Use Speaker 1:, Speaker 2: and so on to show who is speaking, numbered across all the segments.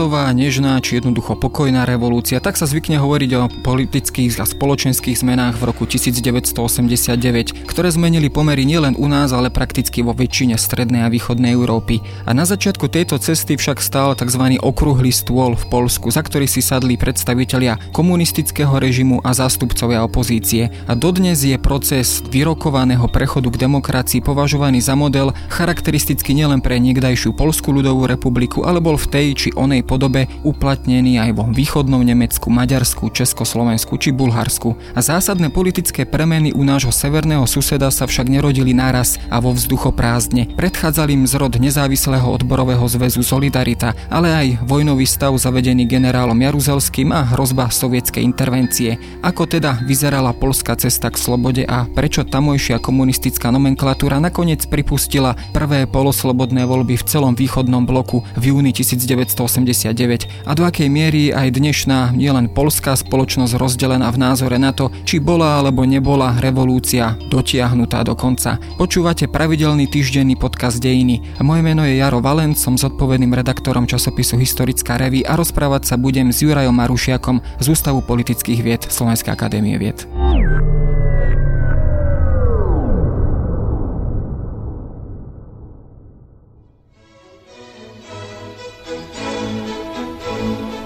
Speaker 1: návratová, nežná či jednoducho pokojná revolúcia, tak sa zvykne hovoriť o politických a spoločenských zmenách v roku 1989, ktoré zmenili pomery nielen u nás, ale prakticky vo väčšine strednej a východnej Európy. A na začiatku tejto cesty však stál tzv. okrúhly stôl v Polsku, za ktorý si sadli predstavitelia komunistického režimu a zástupcovia opozície. A dodnes je proces vyrokovaného prechodu k demokracii považovaný za model charakteristický nielen pre niekdajšiu Polskú ľudovú republiku, ale bol v tej či onej podobe uplatnený aj vo východnom Nemecku, Maďarsku, Československu či Bulharsku. A zásadné politické premeny u nášho severného suseda sa však nerodili naraz a vo vzduchoprázdne. Predchádzali im zrod nezávislého odborového zväzu Solidarita, ale aj vojnový stav zavedený generálom Jaruzelským a hrozba sovietskej intervencie. Ako teda vyzerala polská cesta k slobode a prečo tamojšia komunistická nomenklatúra nakoniec pripustila prvé poloslobodné voľby v celom východnom bloku v júni 1989 a do akej miery aj dnešná nielen polská spoločnosť rozdelená v názore na to, či bola alebo nebola revolúcia dotiahnutá do konca. Počúvate pravidelný týždenný podcast Dejiny. Moje meno je Jaro Valent, som zodpovedným redaktorom časopisu Historická reví a rozprávať sa budem s Jurajom Marušiakom z Ústavu politických vied Slovenskej akadémie vied.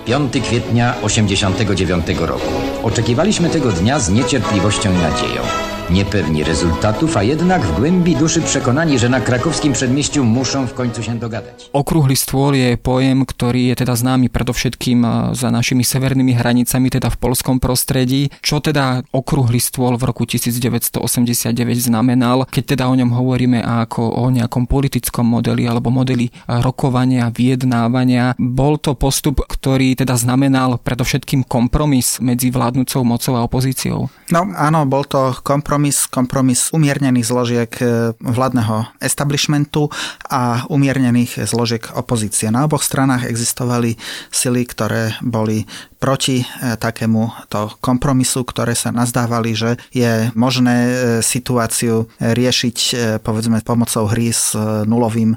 Speaker 2: Piąty kwietnia 89 roku. Oczekiwaliśmy tego dnia z niecierpliwością i nadzieją. Niepewni rezultatów, a jednak w głębi duszy przekonani, že na krakovským předmieściu muszą v końcu się dogadať.
Speaker 1: Okrúhly stôl je pojem, ktorý je teda známy predovšetkým za našimi severnými hranicami, teda v polskom prostredí. Čo teda okrúhly stôl v roku 1989 znamenal, keď teda o ňom hovoríme ako o nejakom politickom modeli alebo modeli rokovania, vyjednávania. Bol to postup, ktorý teda znamenal predovšetkým kompromis medzi vládnúcou mocou a opozíciou?
Speaker 3: No áno, bol to kompromis kompromis, kompromis umiernených zložiek e, vládneho establishmentu a umiernených zložiek opozície. Na oboch stranách existovali sily, ktoré boli proti e, takému to kompromisu, ktoré sa nazdávali, že je možné e, situáciu riešiť povedzme pomocou hry s nulovým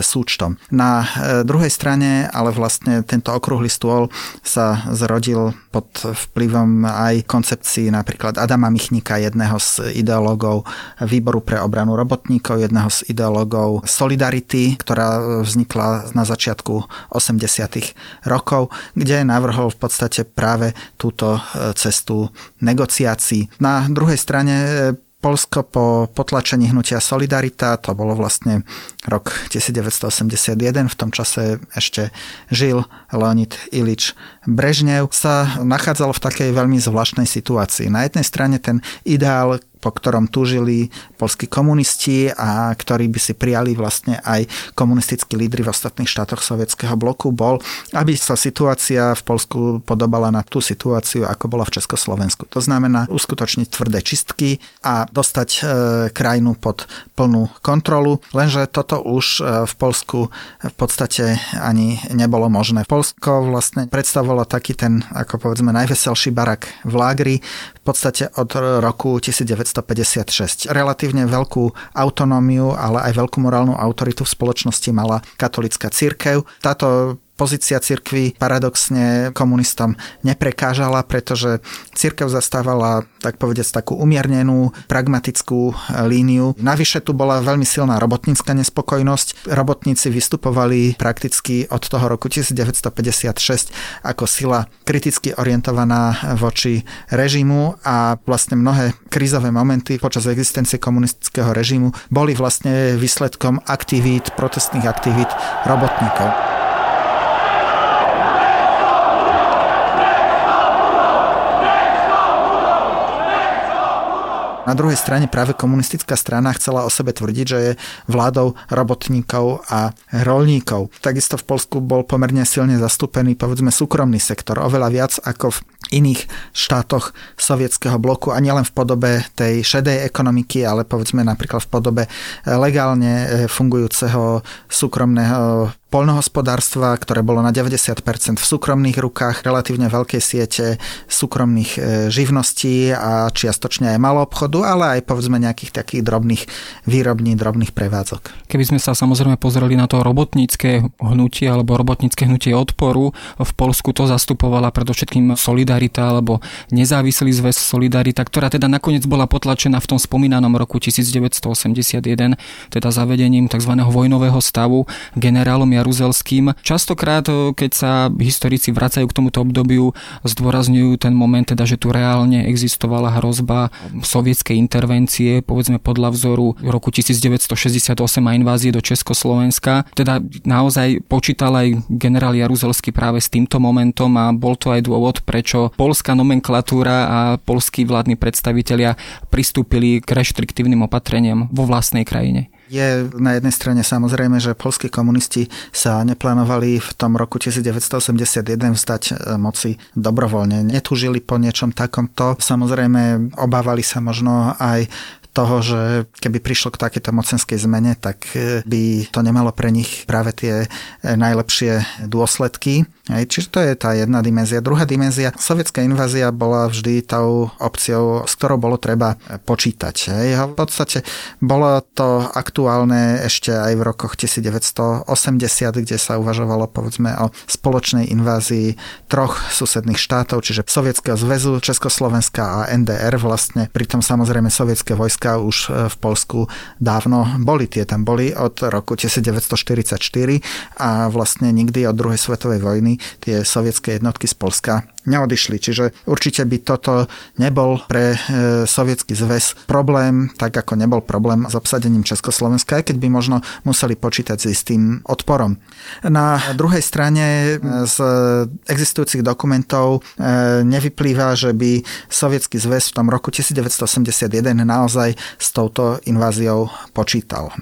Speaker 3: súčtom. Na druhej strane ale vlastne tento okrúhly stôl sa zrodil pod vplyvom aj koncepcií napríklad Adama Michnika, jedného z ideológov Výboru pre obranu robotníkov, jedného z ideológov Solidarity, ktorá vznikla na začiatku 80. rokov, kde navrhol v podstate práve túto e, cestu negociácií. Na druhej strane e, Polsko po potlačení hnutia Solidarita, to bolo vlastne rok 1981, v tom čase ešte žil Leonid Ilič Brežnev, sa nachádzalo v takej veľmi zvláštnej situácii. Na jednej strane ten ideál po ktorom túžili polskí komunisti a ktorí by si prijali vlastne aj komunistickí lídry v ostatných štátoch sovietského bloku, bol, aby sa situácia v Polsku podobala na tú situáciu, ako bola v Československu. To znamená uskutočniť tvrdé čistky a dostať e, krajinu pod plnú kontrolu, lenže toto už e, v Polsku v podstate ani nebolo možné. Polsko vlastne predstavovalo taký ten, ako povedzme, najveselší barak v lágri v podstate od roku 1900 1956. Relatívne veľkú autonómiu, ale aj veľkú morálnu autoritu v spoločnosti mala katolická církev. Táto pozícia cirkvy paradoxne komunistom neprekážala, pretože cirkev zastávala, tak povedať, takú umiernenú, pragmatickú líniu. Navyše tu bola veľmi silná robotnícka nespokojnosť. Robotníci vystupovali prakticky od toho roku 1956 ako sila kriticky orientovaná voči režimu a vlastne mnohé krízové momenty počas existencie komunistického režimu boli vlastne výsledkom aktivít, protestných aktivít robotníkov. Na druhej strane práve komunistická strana chcela o sebe tvrdiť, že je vládou robotníkov a rolníkov. Takisto v Polsku bol pomerne silne zastúpený povedzme súkromný sektor, oveľa viac ako v iných štátoch sovietského bloku a nielen v podobe tej šedej ekonomiky, ale povedzme napríklad v podobe legálne fungujúceho súkromného poľnohospodárstva, ktoré bolo na 90% v súkromných rukách, relatívne veľkej siete súkromných e, živností a čiastočne aj malou obchodu, ale aj povedzme nejakých takých drobných výrobní, drobných prevádzok.
Speaker 1: Keby sme sa samozrejme pozreli na to robotnícke hnutie alebo robotnícke hnutie odporu, v Polsku to zastupovala predovšetkým Solidarita alebo nezávislý zväz Solidarita, ktorá teda nakoniec bola potlačená v tom spomínanom roku 1981, teda zavedením tzv. vojnového stavu generálom Jaruzelským. Častokrát, eh, keď sa historici vracajú k tomuto obdobiu, zdôrazňujú ten moment, teda, že tu reálne existovala hrozba sovietskej intervencie, povedzme podľa vzoru roku 1968 a invázie do Československa. Teda naozaj počítal aj generál Jaruzelský práve s týmto momentom a bol to aj dôvod, prečo polská nomenklatúra a polskí vládni predstavitelia pristúpili k reštriktívnym opatreniam vo vlastnej krajine.
Speaker 3: Je na jednej strane samozrejme, že polskí komunisti sa neplánovali v tom roku 1981 vzdať e, moci dobrovoľne. Netúžili po niečom takomto. Samozrejme, obávali sa možno aj toho, že keby prišlo k takéto mocenskej zmene, tak e, by to nemalo pre nich práve tie e, najlepšie dôsledky. Čiže to je tá jedna dimenzia. Druhá dimenzia, sovietská invázia bola vždy tou opciou, s ktorou bolo treba počítať. V podstate bolo to aktuálne ešte aj v rokoch 1980, kde sa uvažovalo povedzme o spoločnej invázii troch susedných štátov, čiže Sovietskeho zväzu, Československa a NDR vlastne. Pritom samozrejme sovietské vojska už e, v Polsku dávno boli. Tie tam boli od roku 1944 a vlastne nikdy od druhej svetovej vojny tie sovietské jednotky z Polska neodišli. Čiže určite by toto nebol pre e, Sovietský zväz problém, tak ako nebol problém s obsadením Československa, aj keď by možno museli počítať s istým odporom. Na druhej strane e, z existujúcich dokumentov e, nevyplýva, že by Sovietský zväz v tom roku 1981 naozaj s touto inváziou počítal.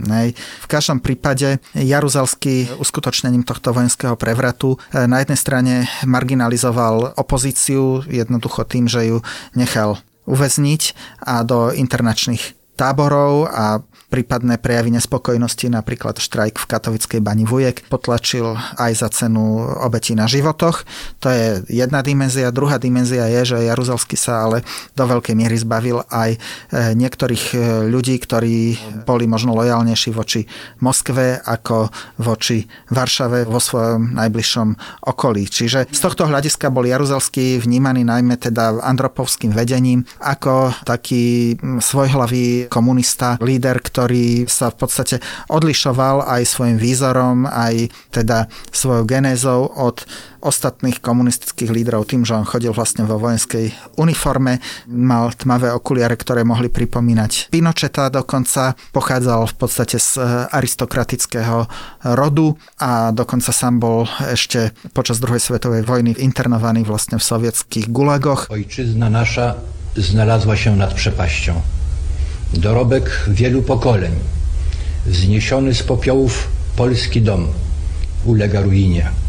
Speaker 3: V každom prípade Jaruzelský uskutočnením tohto vojenského prevratu na jednej strane marginalizoval opozíciu jednoducho tým, že ju nechal uväzniť a do internačných táborov a prípadné prejavy nespokojnosti, napríklad štrajk v katovickej bani Vujek, potlačil aj za cenu obetí na životoch. To je jedna dimenzia. Druhá dimenzia je, že Jaruzelský sa ale do veľkej miery zbavil aj e, niektorých e, ľudí, ktorí boli možno lojálnejší voči Moskve ako voči Varšave vo svojom najbližšom okolí. Čiže z tohto hľadiska bol Jaruzelský vnímaný najmä teda andropovským vedením ako taký svojhlavý komunista, líder, ktorý ktorý sa v podstate odlišoval aj svojim výzorom, aj teda svojou genézou od ostatných komunistických lídrov tým, že on chodil vlastne vo vojenskej uniforme, mal tmavé okuliare, ktoré mohli pripomínať Pinocheta dokonca, pochádzal v podstate z aristokratického rodu a dokonca sám bol ešte počas druhej svetovej vojny internovaný vlastne v sovietských gulagoch.
Speaker 4: Ojczyzna nasza znalazła się nad przepaścią dorobek wielu pokoleń. Zniesiony z popiołów polski dom ulega ruinie.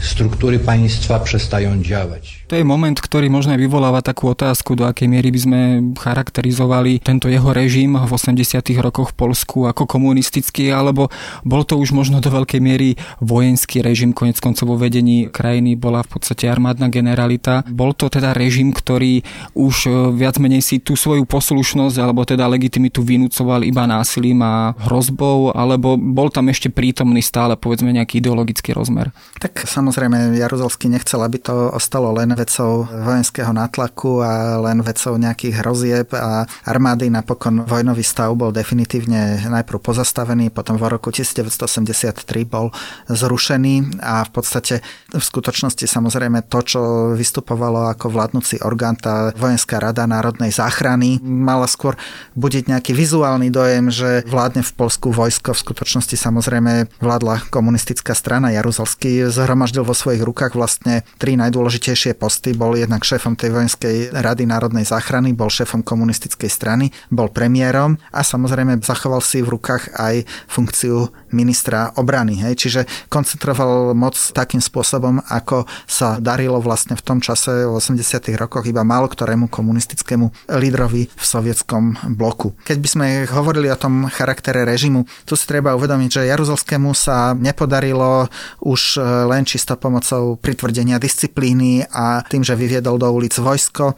Speaker 4: Struktury państwa przestają działać.
Speaker 1: To je moment, ktorý možno vyvoláva takú otázku, do akej miery by sme charakterizovali tento jeho režim v 80. rokoch v Polsku ako komunistický, alebo bol to už možno do veľkej miery vojenský režim, konec koncov vo vedení krajiny bola v podstate armádna generalita. Bol to teda režim, ktorý už e, viac menej si tú svoju poslušnosť alebo teda legitimitu vynúcoval iba násilím a hrozbou, alebo bol tam ešte prítomný stále povedzme nejaký ideologický rozmer?
Speaker 3: Tak samozrejme Jaruzelský nechcel, aby to ostalo len vecou vojenského nátlaku a len vecou nejakých hrozieb a armády. Napokon vojnový stav bol definitívne najprv pozastavený, potom v roku 1983 bol zrušený a v podstate v skutočnosti samozrejme to, čo vystupovalo ako vládnúci orgán, tá vojenská rada národnej záchrany, mala skôr budiť nejaký vizuálny dojem, že vládne v Polsku vojsko. V skutočnosti samozrejme vládla komunistická strana. Jaruzelský zhromaždil zriadil vo svojich rukách vlastne tri najdôležitejšie posty. Bol jednak šéfom tej vojenskej rady národnej záchrany, bol šéfom komunistickej strany, bol premiérom a samozrejme zachoval si v rukách aj funkciu ministra obrany. Hej. Čiže koncentroval moc takým spôsobom, ako sa darilo vlastne v tom čase v 80. rokoch iba málo ktorému komunistickému lídrovi v sovietskom bloku. Keď by sme hovorili o tom charaktere režimu, tu si treba uvedomiť, že Jaruzelskému sa nepodarilo už len čisto pomocou pritvrdenia disciplíny a tým, že vyviedol do ulic vojsko, e,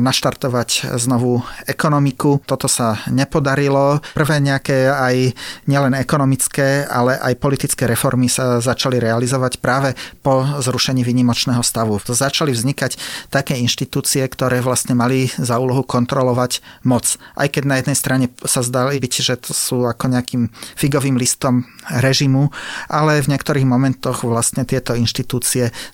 Speaker 3: naštartovať znovu ekonomiku. Toto sa nepodarilo. Prvé nejaké aj nielen ekonomické, ale aj politické reformy sa začali realizovať práve po zrušení výnimočného stavu. Začali vznikať také inštitúcie, ktoré vlastne mali za úlohu kontrolovať moc. Aj keď na jednej strane sa zdali byť, že to sú ako nejakým figovým listom režimu, ale v niektorých momentoch vlastne tieto inštitúcie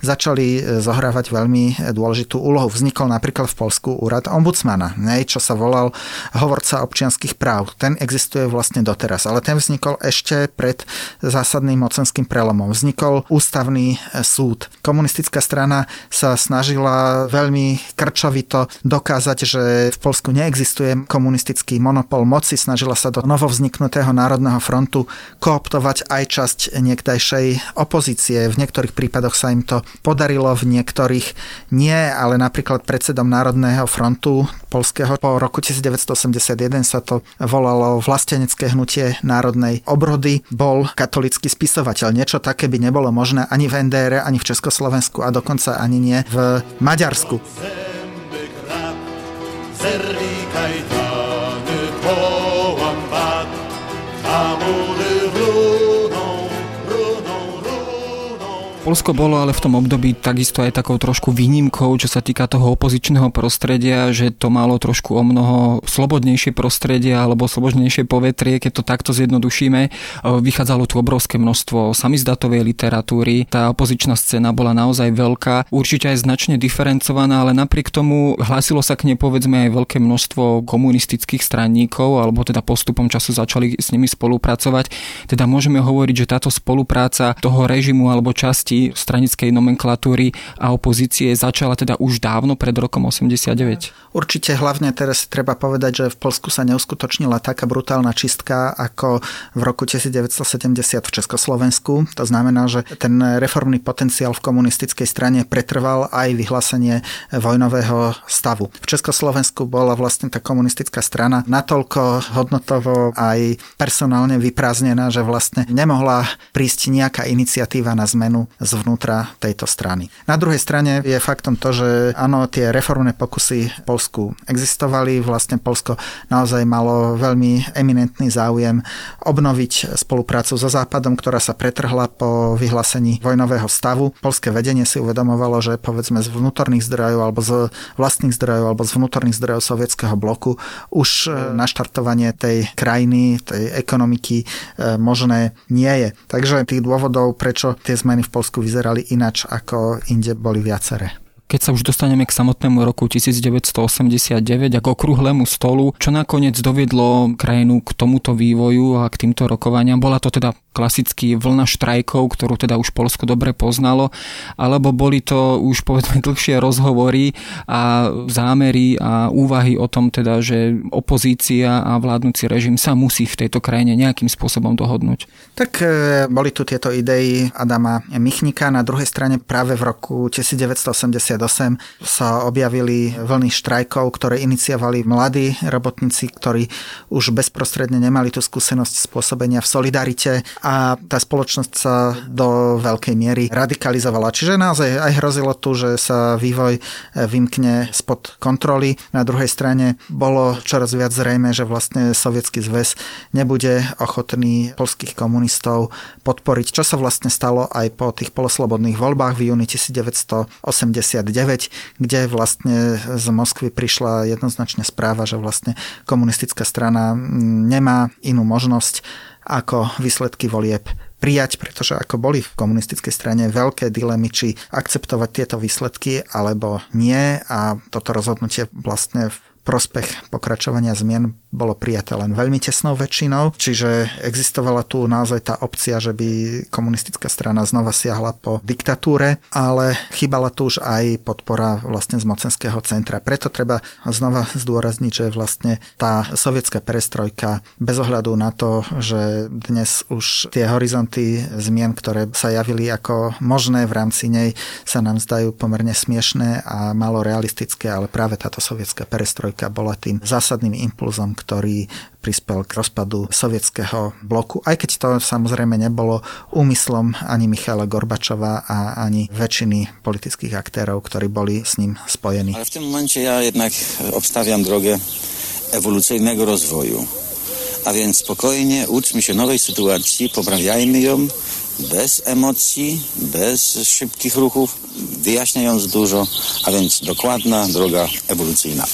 Speaker 3: začali e, zohrávať veľmi dôležitú úlohu. Vznikol napríklad v Polsku úrad ombudsmana, čo sa volal hovorca občianských práv. Ten existuje vlastne doteraz, ale ten vznikol ešte pred zásadným mocenským prelomom. Vznikol ústavný e, súd. Komunistická strana sa snažila veľmi krčovito dokázať, že v Polsku neexistuje komunistický monopol moci, snažila sa do novovzniknutého Národného frontu kooptovať aj časť niekdajšej opozície. V niektorých prípadoch sa im to podarilo, v niektorých nie, ale napríklad predsedom Národného frontu polského po roku 1981 sa to volalo vlastenecké hnutie národnej obrody, bol katolický spisovateľ. Niečo také by nebolo možné ani v NDR, ani v Československu a dokonca ani nie v Maďarsku. Zerwikaj
Speaker 1: Polsko bolo ale v tom období takisto aj takou trošku výnimkou, čo sa týka toho opozičného prostredia, že to malo trošku o mnoho slobodnejšie prostredie alebo slobodnejšie povetrie, keď to takto zjednodušíme. Vychádzalo tu obrovské množstvo samizdatovej literatúry, tá opozičná scéna bola naozaj veľká, určite aj značne diferencovaná, ale napriek tomu hlasilo sa k nej povedzme aj veľké množstvo komunistických stranníkov, alebo teda postupom času začali s nimi spolupracovať. Teda môžeme hovoriť, že táto spolupráca toho režimu alebo časti časti stranickej nomenklatúry a opozície začala teda už dávno pred rokom 89?
Speaker 3: Určite hlavne teraz treba povedať, že v Polsku sa neuskutočnila taká brutálna čistka ako v roku 1970 v Československu. To znamená, že ten reformný potenciál v komunistickej strane pretrval aj vyhlásenie vojnového stavu. V Československu bola vlastne tá komunistická strana natoľko hodnotovo aj personálne vyprázdnená, že vlastne nemohla prísť nejaká iniciatíva na zmenu zvnútra tejto strany. Na druhej strane je faktom to, že áno, tie reformné pokusy v Polsku existovali, vlastne Polsko naozaj malo veľmi eminentný záujem obnoviť spoluprácu so Západom, ktorá sa pretrhla po vyhlásení vojnového stavu. Polské vedenie si uvedomovalo, že povedzme z vnútorných zdrojov alebo z vlastných zdrojov alebo z vnútorných zdrojov sovietského bloku už e, naštartovanie tej krajiny, tej ekonomiky e, možné nie je. Takže tých dôvodov, prečo tie zmeny v Polsku Polsku vyzerali inač ako inde boli viaceré.
Speaker 1: Keď sa už dostaneme k samotnému roku 1989 a k okrúhlemu stolu, čo nakoniec doviedlo krajinu k tomuto vývoju a k týmto rokovaniam, bola to teda klasický vlna štrajkov, ktorú teda už Polsko dobre poznalo, alebo boli to už povedzme dlhšie rozhovory a zámery a úvahy o tom teda, že opozícia a vládnúci režim sa musí v tejto krajine nejakým spôsobom dohodnúť.
Speaker 3: Tak e, boli tu tieto idei Adama Michnika, na druhej strane práve v roku 1988 sa objavili vlny štrajkov, ktoré iniciovali mladí robotníci, ktorí už bezprostredne nemali tú skúsenosť spôsobenia v solidarite a tá spoločnosť sa do veľkej miery radikalizovala. Čiže naozaj aj hrozilo tu, že sa vývoj vymkne spod kontroly. Na druhej strane bolo čoraz viac zrejme, že vlastne Sovietský zväz nebude ochotný polských komunistov podporiť, čo sa vlastne stalo aj po tých poloslobodných voľbách v júni 1989, kde vlastne z Moskvy prišla jednoznačne správa, že vlastne komunistická strana nemá inú možnosť ako výsledky volieb prijať, pretože ako boli v komunistickej strane veľké dilemy, či akceptovať tieto výsledky alebo nie. A toto rozhodnutie vlastne v prospech pokračovania zmien bolo prijaté len veľmi tesnou väčšinou, čiže existovala tu naozaj tá opcia, že by komunistická strana znova siahla po diktatúre, ale chýbala tu už aj podpora vlastne z mocenského centra. Preto treba znova zdôrazniť, že vlastne tá sovietská perestrojka bez ohľadu na to, že dnes už tie horizonty zmien, ktoré sa javili ako možné v rámci nej, sa nám zdajú pomerne smiešné a malo realistické, ale práve táto sovietská perestrojka bola tým zásadným impulzom, ktorý prispel k rozpadu sovietského bloku, aj keď to samozrejme nebolo úmyslom ani Michala Gorbačova a ani väčšiny politických aktérov, ktorí boli s ním spojení.
Speaker 5: Ale v tym momencie ja jednak obstawiam drogę ewolucyjnego rozwoju. A więc spokojnie uczmy się nowej sytuacji, poprawiajmy ją bez emocji, bez szybkich ruchów, wyjaśniając dużo, a więc dokładna droga ewolucyjna,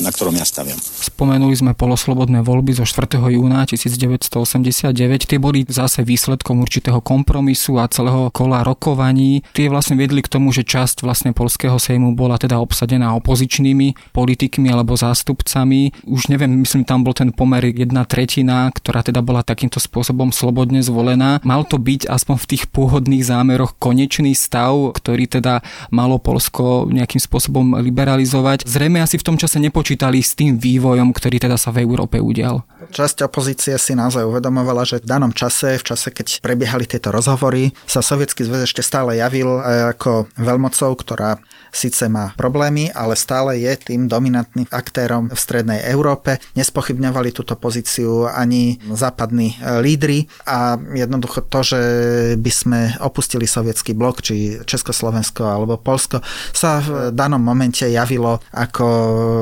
Speaker 5: na którą ja stawiam.
Speaker 1: Spomenuli sme poloslobodné voľby zo 4. júna 1989. Tie boli zase výsledkom určitého kompromisu a celého kola rokovaní. Tie vlastne viedli k tomu, že časť vlastne polského sejmu bola teda obsadená opozičnými politikmi alebo zástupcami. Už neviem, myslím, tam bol ten pomer jedna tretina, ktorá teda bola takýmto spôsobom slobodne zvolená. Mal to byť aspoň v tých pôvodných zámeroch konečný stav, ktorý teda malo Polsko nejakým spôsobom liberalizovať. Zrejme asi v tom čase nepočítali s tým vývojom, ktorý teda sa v Európe udial.
Speaker 3: Časť opozície si naozaj uvedomovala, že v danom čase, v čase, keď prebiehali tieto rozhovory, sa Sovietský zväz ešte stále javil ako veľmocou, ktorá síce má problémy, ale stále je tým dominantným aktérom v strednej Európe. Nespochybňovali túto pozíciu ani západní lídry a jednoducho to, že by sme opustili sovietský blok, či Československo alebo Polsko, sa v danom momente javilo ako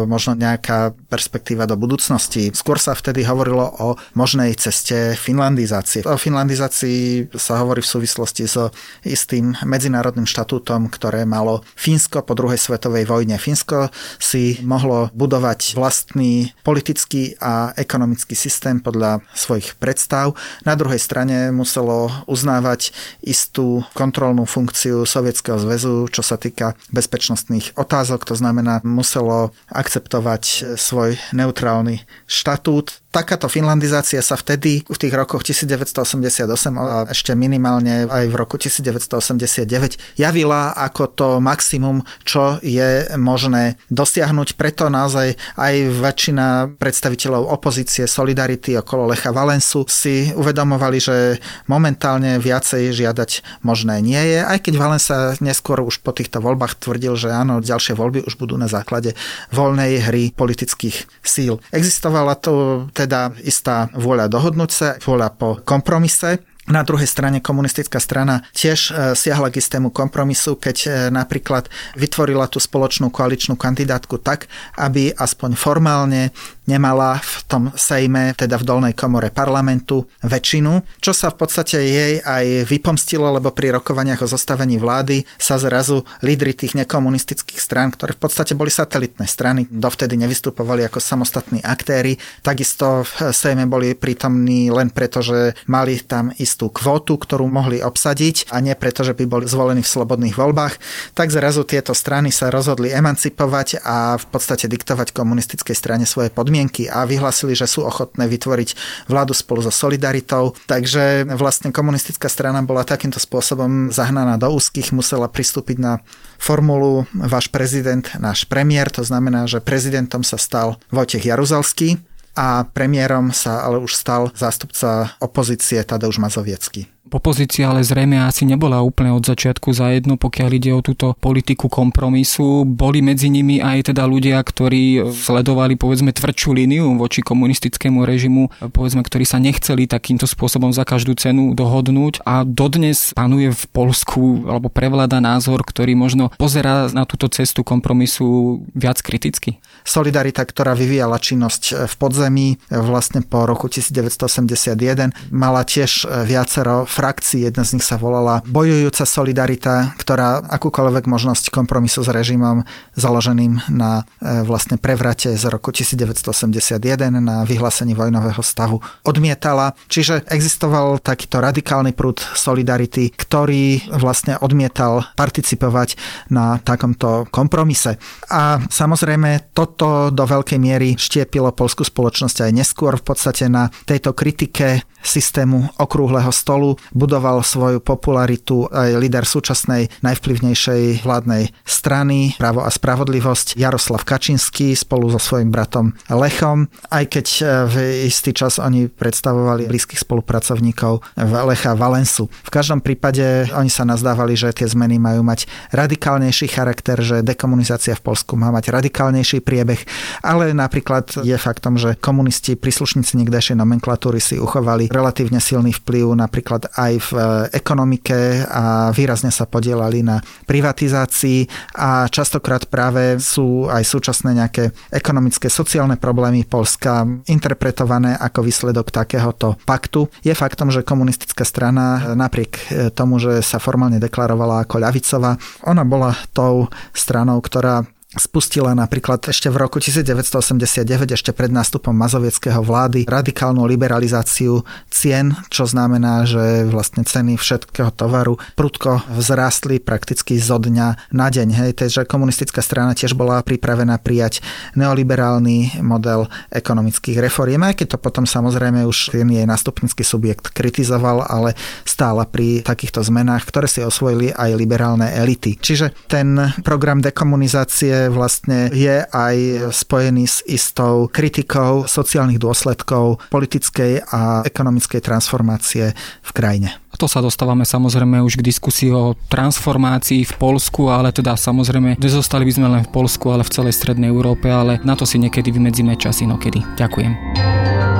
Speaker 3: možno nejaká perspektíva do budúcnosti. Skôr sa vtedy hovorilo o možnej ceste finlandizácie. O finlandizácii sa hovorí v súvislosti so istým medzinárodným štatútom, ktoré malo Fínsko po druhej svetovej vojne. Fínsko si mohlo budovať vlastný politický a ekonomický systém podľa svojich predstav. Na druhej strane muselo uznávať istú kontrolnú funkciu Sovietskeho zväzu, čo sa týka bezpečnostných otázok. To znamená, muselo akceptovať svoj neutrálny štatút Takáto finlandizácia sa vtedy v tých rokoch 1988 a ešte minimálne aj v roku 1989 javila ako to maximum, čo je možné dosiahnuť. Preto naozaj aj väčšina predstaviteľov opozície Solidarity okolo Lecha Valensu si uvedomovali, že momentálne viacej žiadať možné nie je, aj keď Valensa neskôr už po týchto voľbách tvrdil, že áno, ďalšie voľby už budú na základe voľnej hry politických síl. Existovala to teda istá vôľa dohodnúť sa, vôľa po kompromise na druhej strane komunistická strana tiež e, siahla k istému kompromisu, keď e, napríklad vytvorila tú spoločnú koaličnú kandidátku tak, aby aspoň formálne nemala v tom sejme, teda v dolnej komore parlamentu, väčšinu, čo sa v podstate jej aj vypomstilo, lebo pri rokovaniach o zostavení vlády sa zrazu lídry tých nekomunistických strán, ktoré v podstate boli satelitné strany, dovtedy nevystupovali ako samostatní aktéry, takisto v sejme boli prítomní len preto, že mali tam istú kvotu, ktorú mohli obsadiť a nie preto, že by boli zvolení v slobodných voľbách, tak zrazu tieto strany sa rozhodli emancipovať a v podstate diktovať komunistickej strane svoje podmienky a vyhlasili, že sú ochotné vytvoriť vládu spolu so Solidaritou. Takže vlastne komunistická strana bola takýmto spôsobom zahnaná do úzkých, musela pristúpiť na formulu váš prezident, náš premiér, to znamená, že prezidentom sa stal Vojtech Jaruzalský a premiérom sa ale už stal zástupca opozície Tadeusz Mazoviecký.
Speaker 1: Opozícia ale zrejme asi nebola úplne od začiatku za jedno, pokiaľ ide o túto politiku kompromisu. Boli medzi nimi aj teda ľudia, ktorí sledovali povedzme tvrdšiu líniu voči komunistickému režimu, povedzme, ktorí sa nechceli takýmto spôsobom za každú cenu dohodnúť a dodnes panuje v Polsku alebo prevláda názor, ktorý možno pozerá na túto cestu kompromisu viac kriticky.
Speaker 3: Solidarita, ktorá vyvíjala činnosť v podzemí vlastne po roku 1981, mala tiež viacero frakcií. Jedna z nich sa volala Bojujúca solidarita, ktorá akúkoľvek možnosť kompromisu s režimom založeným na e, vlastne prevrate z roku 1981 na vyhlásení vojnového stavu odmietala. Čiže existoval takýto radikálny prúd solidarity, ktorý vlastne odmietal participovať na takomto kompromise. A samozrejme toto do veľkej miery štiepilo polskú spoločnosť aj neskôr v podstate na tejto kritike systému okrúhleho stolu budoval svoju popularitu aj líder súčasnej najvplyvnejšej vládnej strany Právo a spravodlivosť Jaroslav Kačinský spolu so svojím bratom Lechom, aj keď e, v istý čas oni predstavovali blízkych spolupracovníkov Lecha Valensu. V každom prípade oni sa nazdávali, že tie zmeny majú mať radikálnejší charakter, že dekomunizácia v Polsku má mať radikálnejší priebeh, ale napríklad je faktom, že komunisti, príslušníci niekdejšej nomenklatúry si uchovali relatívne silný vplyv napríklad aj v e, ekonomike a výrazne sa podielali na privatizácii a častokrát práve sú aj súčasné nejaké ekonomické, sociálne problémy Polska interpretované ako výsledok takéhoto paktu. Je faktom, že komunistická strana napriek e, tomu, že sa formálne deklarovala ako ľavicová, ona bola tou stranou, ktorá spustila napríklad ešte v roku 1989, ešte pred nástupom mazovieckého vlády, radikálnu liberalizáciu cien, čo znamená, že vlastne ceny všetkého tovaru prudko vzrástli prakticky zo dňa na deň. Hej, takže komunistická strana tiež bola pripravená prijať neoliberálny model ekonomických reforiem, aj keď to potom samozrejme už ten jej nástupnícky subjekt kritizoval, ale stála pri takýchto zmenách, ktoré si osvojili aj liberálne elity. Čiže ten program dekomunizácie vlastne je aj spojený s istou kritikou sociálnych dôsledkov politickej a ekonomickej transformácie v krajine.
Speaker 1: A to sa dostávame samozrejme už k diskusii o transformácii v Polsku, ale teda samozrejme nezostali by sme len v Polsku, ale v celej Strednej Európe, ale na to si niekedy vymedzíme čas inokedy. Ďakujem.